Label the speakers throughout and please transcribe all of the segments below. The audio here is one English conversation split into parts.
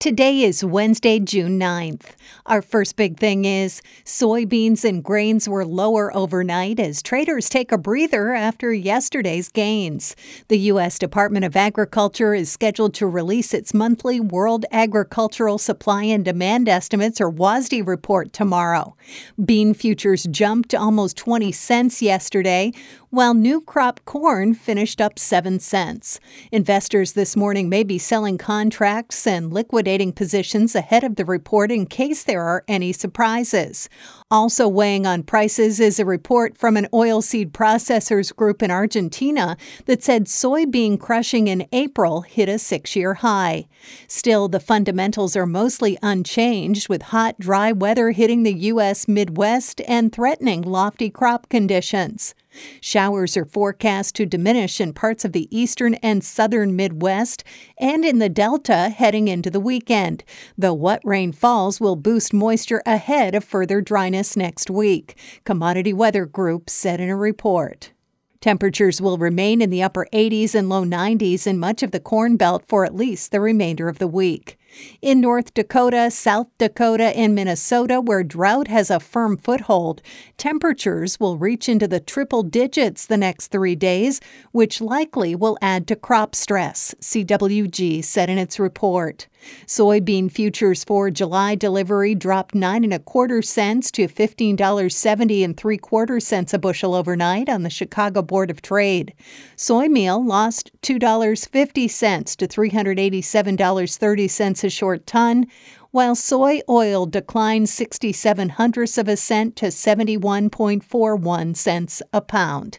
Speaker 1: Today is Wednesday, June 9th. Our first big thing is soybeans and grains were lower overnight as traders take a breather after yesterday's gains. The U.S. Department of Agriculture is scheduled to release its monthly World Agricultural Supply and Demand Estimates or WASDE report tomorrow. Bean futures jumped almost 20 cents yesterday, while new crop corn finished up 7 cents. Investors this morning may be selling contracts and liquidating positions ahead of the report in case there are any surprises. Also weighing on prices is a report from an oilseed processors group in Argentina that said soybean crushing in April hit a six year high. Still, the fundamentals are mostly unchanged, with hot, dry weather hitting the U.S. Midwest and threatening lofty crop conditions. Showers are forecast to diminish in parts of the eastern and southern Midwest and in the Delta heading into the weekend, though what rain falls will boost moisture ahead of further dryness next week, Commodity Weather Group said in a report. Temperatures will remain in the upper 80s and low 90s in much of the Corn Belt for at least the remainder of the week. In North Dakota, South Dakota, and Minnesota, where drought has a firm foothold, temperatures will reach into the triple digits the next three days, which likely will add to crop stress, CWG said in its report. Soybean futures for July delivery dropped nine and a quarter cents to fifteen dollars seventy and three quarter cents a bushel overnight on the Chicago Board of Trade. Soy meal lost two dollars fifty cents to three hundred eighty seven dollars thirty cents a short ton, while soy oil declined 67 hundredths of a cent to 71.41 cents a pound.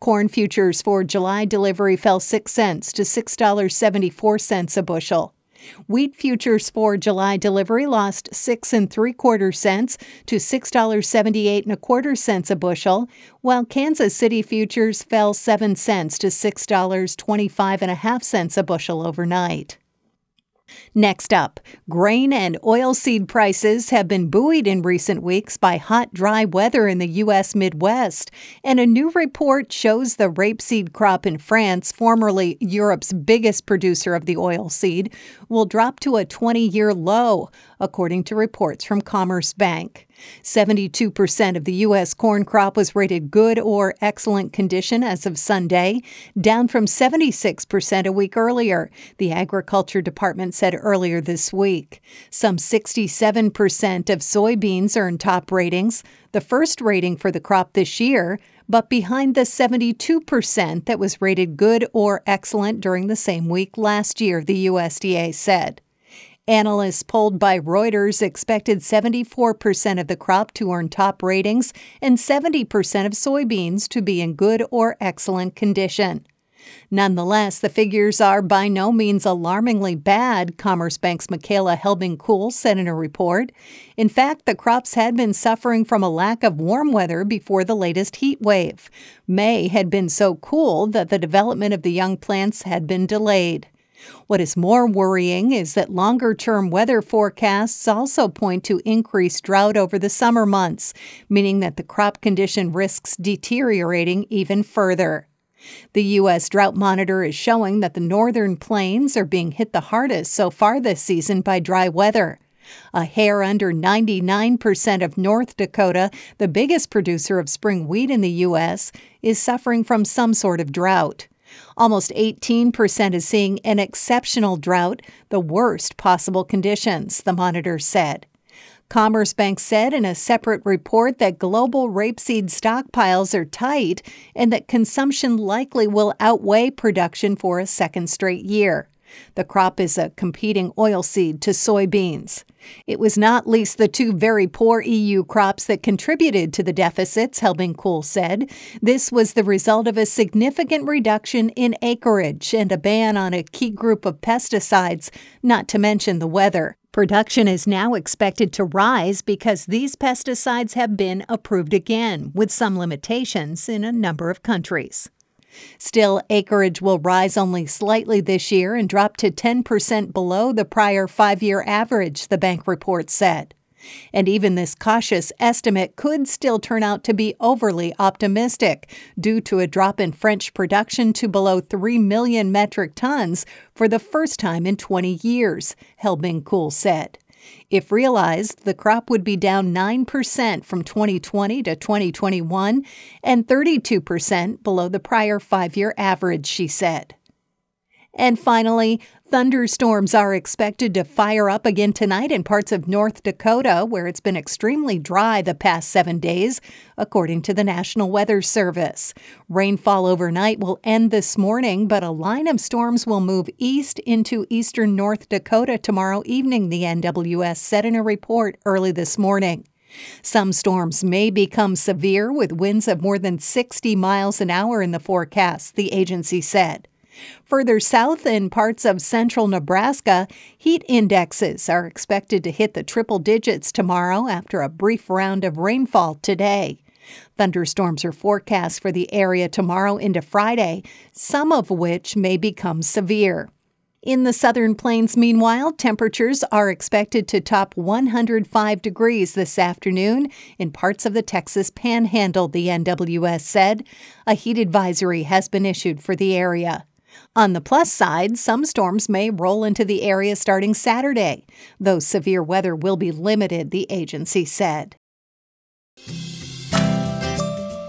Speaker 1: Corn futures for July delivery fell 6 cents to $6.74 a bushel. Wheat futures for July delivery lost six and three quarter cents to six dollars seventy eight and a quarter cents a bushel, while Kansas City futures fell seven cents to six dollars twenty five and a half cents a bushel overnight. Next up, grain and oilseed prices have been buoyed in recent weeks by hot, dry weather in the U.S. Midwest, and a new report shows the rapeseed crop in France, formerly Europe's biggest producer of the oilseed, will drop to a 20 year low, according to reports from Commerzbank. 72% of the U.S. corn crop was rated good or excellent condition as of Sunday, down from 76% a week earlier, the Agriculture Department said earlier this week. Some 67% of soybeans earned top ratings, the first rating for the crop this year, but behind the 72% that was rated good or excellent during the same week last year, the USDA said. Analysts polled by Reuters expected 74% of the crop to earn top ratings and 70% of soybeans to be in good or excellent condition. Nonetheless, the figures are by no means alarmingly bad, Commerzbank's Michaela Helbing Kuhl said in a report. In fact, the crops had been suffering from a lack of warm weather before the latest heat wave. May had been so cool that the development of the young plants had been delayed. What is more worrying is that longer term weather forecasts also point to increased drought over the summer months, meaning that the crop condition risks deteriorating even further. The U.S. Drought Monitor is showing that the northern plains are being hit the hardest so far this season by dry weather. A hair under 99% of North Dakota, the biggest producer of spring wheat in the U.S., is suffering from some sort of drought. Almost 18% is seeing an exceptional drought, the worst possible conditions, the monitor said. Commerzbank said in a separate report that global rapeseed stockpiles are tight and that consumption likely will outweigh production for a second straight year. The crop is a competing oilseed to soybeans. It was not least the two very poor EU crops that contributed to the deficits, Helbing Kuhl said. This was the result of a significant reduction in acreage and a ban on a key group of pesticides, not to mention the weather. Production is now expected to rise because these pesticides have been approved again, with some limitations in a number of countries. Still, acreage will rise only slightly this year and drop to 10% below the prior five year average, the bank report said. And even this cautious estimate could still turn out to be overly optimistic due to a drop in French production to below 3 million metric tons for the first time in 20 years, Helbing Kuhl said. If realized, the crop would be down 9% from 2020 to 2021 and 32% below the prior five year average, she said. And finally, thunderstorms are expected to fire up again tonight in parts of North Dakota, where it's been extremely dry the past seven days, according to the National Weather Service. Rainfall overnight will end this morning, but a line of storms will move east into eastern North Dakota tomorrow evening, the NWS said in a report early this morning. Some storms may become severe with winds of more than 60 miles an hour in the forecast, the agency said. Further south in parts of central Nebraska, heat indexes are expected to hit the triple digits tomorrow after a brief round of rainfall today. Thunderstorms are forecast for the area tomorrow into Friday, some of which may become severe. In the southern plains, meanwhile, temperatures are expected to top 105 degrees this afternoon in parts of the Texas panhandle, the NWS said. A heat advisory has been issued for the area. On the plus side, some storms may roll into the area starting Saturday, though severe weather will be limited, the agency said.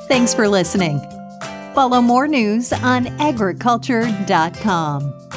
Speaker 1: Thanks for listening. Follow more news on agriculture.com.